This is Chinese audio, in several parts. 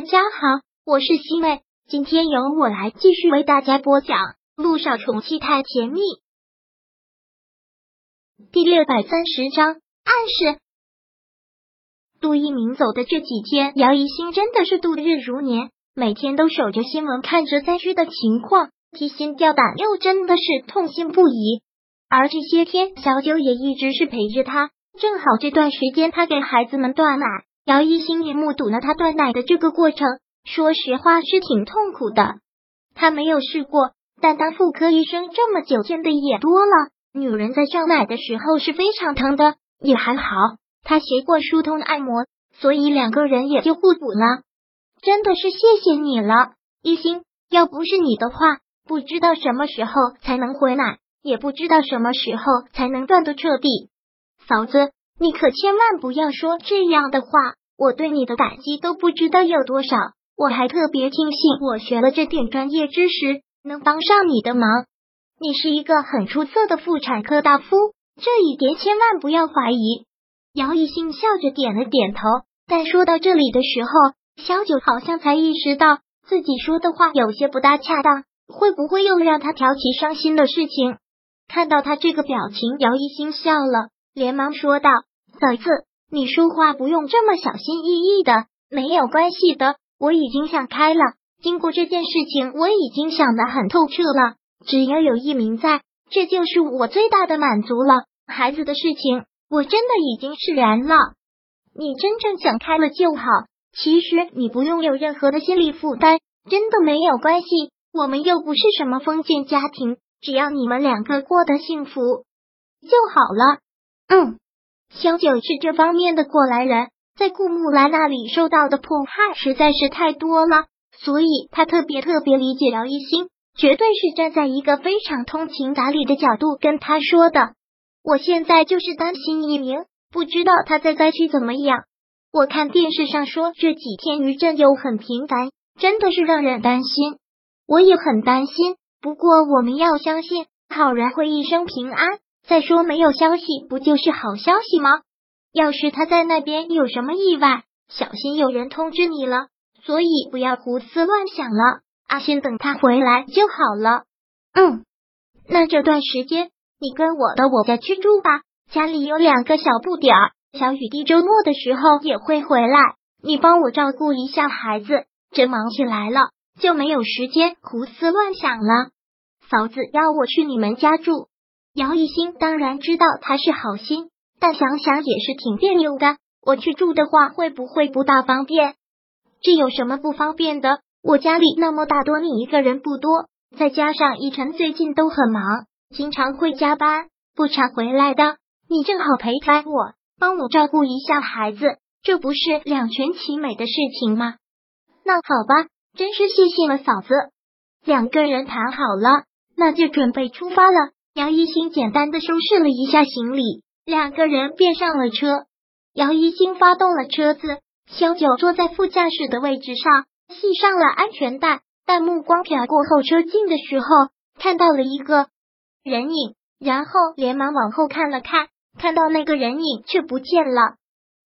大家好，我是西妹，今天由我来继续为大家播讲《路上宠妻太甜蜜》第六百三十章暗示。杜一鸣走的这几天，姚一新真的是度日如年，每天都守着新闻，看着灾区的情况，提心吊胆，又真的是痛心不已。而这些天，小九也一直是陪着他，正好这段时间他给孩子们断奶。姚一新也目睹了他断奶的这个过程，说实话是挺痛苦的。他没有试过，但当妇科医生这么久见的也多了。女人在上奶的时候是非常疼的，也还好，他学过疏通按摩，所以两个人也就互补了。真的是谢谢你了，一心。要不是你的话，不知道什么时候才能回奶，也不知道什么时候才能断得彻底。嫂子。你可千万不要说这样的话，我对你的感激都不知道有多少。我还特别庆幸我学了这点专业知识，能帮上你的忙。你是一个很出色的妇产科大夫，这一点千万不要怀疑。姚一兴笑着点了点头，但说到这里的时候，小九好像才意识到自己说的话有些不大恰当，会不会又让他挑起伤心的事情？看到他这个表情，姚一兴笑了，连忙说道。嫂子，你说话不用这么小心翼翼的，没有关系的，我已经想开了。经过这件事情，我已经想得很透彻了。只要有一名在，这就是我最大的满足了。孩子的事情，我真的已经释然了。你真正想开了就好。其实你不用有任何的心理负担，真的没有关系。我们又不是什么封建家庭，只要你们两个过得幸福就好了。嗯。萧九是这方面的过来人，在顾木兰那里受到的迫害实在是太多了，所以他特别特别理解姚一星，绝对是站在一个非常通情达理的角度跟他说的。我现在就是担心一鸣，不知道他在灾区怎么样。我看电视上说这几天余震又很频繁，真的是让人担心。我也很担心，不过我们要相信好人会一生平安。再说没有消息，不就是好消息吗？要是他在那边有什么意外，小心有人通知你了。所以不要胡思乱想了，阿信等他回来就好了。嗯，那这段时间你跟我到我家去住吧，家里有两个小不点儿，小雨滴周末的时候也会回来，你帮我照顾一下孩子。真忙起来了，就没有时间胡思乱想了。嫂子要我去你们家住。姚一新当然知道他是好心，但想想也是挺别扭的。我去住的话，会不会不大方便？这有什么不方便的？我家里那么大，多你一个人不多，再加上一晨最近都很忙，经常会加班，不常回来的。你正好陪陪我，帮我照顾一下孩子，这不是两全其美的事情吗？那好吧，真是谢谢了嫂子。两个人谈好了，那就准备出发了。姚一星简单的收拾了一下行李，两个人便上了车。姚一星发动了车子，萧九坐在副驾驶的位置上，系上了安全带。但目光瞟过后车镜的时候，看到了一个人影，然后连忙往后看了看，看到那个人影却不见了。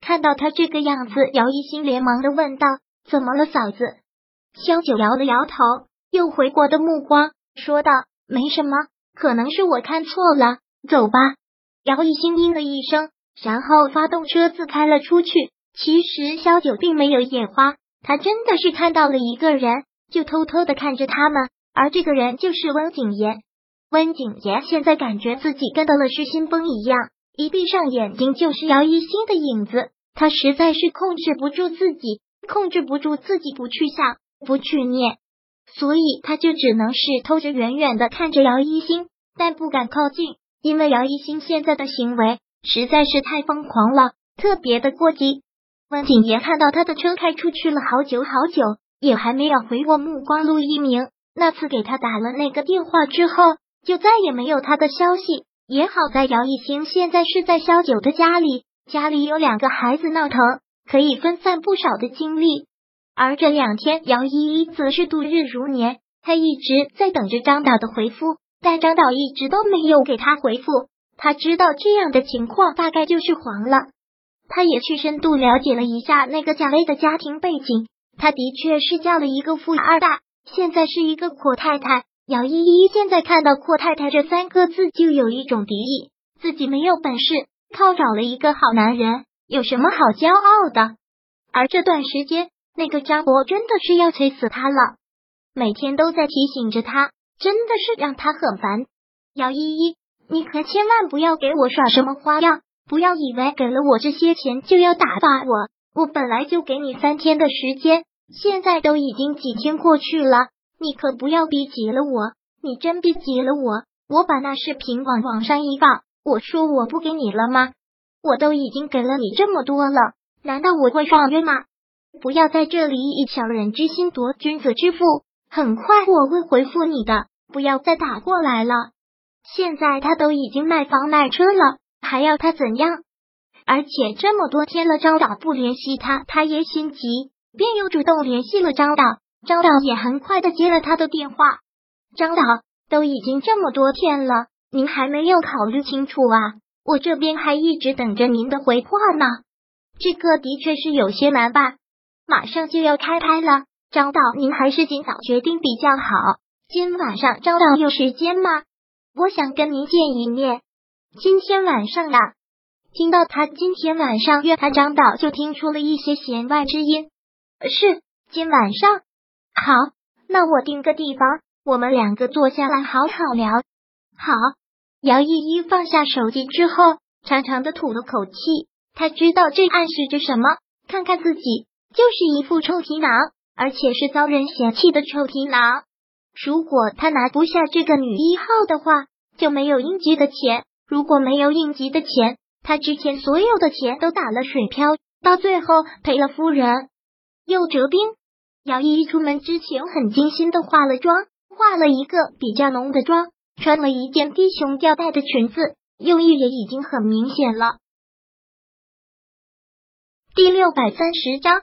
看到他这个样子，姚一星连忙的问道：“怎么了，嫂子？”萧九摇了摇头，又回过的目光说道：“没什么。”可能是我看错了，走吧。姚一星应了一声，然后发动车子开了出去。其实萧九并没有眼花，他真的是看到了一个人，就偷偷的看着他们。而这个人就是温景言。温景言现在感觉自己跟得了失心疯一样，一闭上眼睛就是姚一星的影子。他实在是控制不住自己，控制不住自己不去想，不去念。所以他就只能是偷着远远的看着姚一星，但不敢靠近，因为姚一星现在的行为实在是太疯狂了，特别的过激。温景言看到他的车开出去了好久好久，也还没有回过目光。陆一鸣那次给他打了那个电话之后，就再也没有他的消息。也好在姚一星现在是在萧九的家里，家里有两个孩子闹腾，可以分散不少的精力。而这两天，姚依依则是度日如年，她一直在等着张导的回复，但张导一直都没有给她回复。他知道这样的情况大概就是黄了，他也去深度了解了一下那个贾薇的家庭背景，他的确是嫁了一个富二代，现在是一个阔太太。姚依依现在看到“阔太太”这三个字，就有一种敌意。自己没有本事，靠找了一个好男人，有什么好骄傲的？而这段时间，那个张博真的是要催死他了，每天都在提醒着他，真的是让他很烦。姚依依，你可千万不要给我耍什么花样，不要以为给了我这些钱就要打发我。我本来就给你三天的时间，现在都已经几天过去了。你可不要逼急了我，你真逼急了我，我把那视频往网上一放，我说我不给你了吗？我都已经给了你这么多了，难道我会爽约吗？不要在这里以小人之心夺君子之腹，很快我会回复你的，不要再打过来了。现在他都已经卖房卖车了，还要他怎样？而且这么多天了，张导不联系他，他也心急，便又主动联系了张导。张导也很快的接了他的电话。张导，都已经这么多天了，您还没有考虑清楚啊？我这边还一直等着您的回话呢。这个的确是有些难办，马上就要开拍了，张导您还是尽早决定比较好。今晚上张导有时间吗？我想跟您见一面。今天晚上啊，听到他今天晚上约他，张导就听出了一些弦外之音。是今晚上。好，那我定个地方，我们两个坐下来好好聊。好，姚依依放下手机之后，长长的吐了口气。他知道这暗示着什么。看看自己，就是一副臭皮囊，而且是遭人嫌弃的臭皮囊。如果他拿不下这个女一号的话，就没有应急的钱。如果没有应急的钱，他之前所有的钱都打了水漂，到最后赔了夫人又折兵。姚依依出门之前很精心的化了妆，化了一个比较浓的妆，穿了一件低胸吊带的裙子，用意也已经很明显了。第六百三十章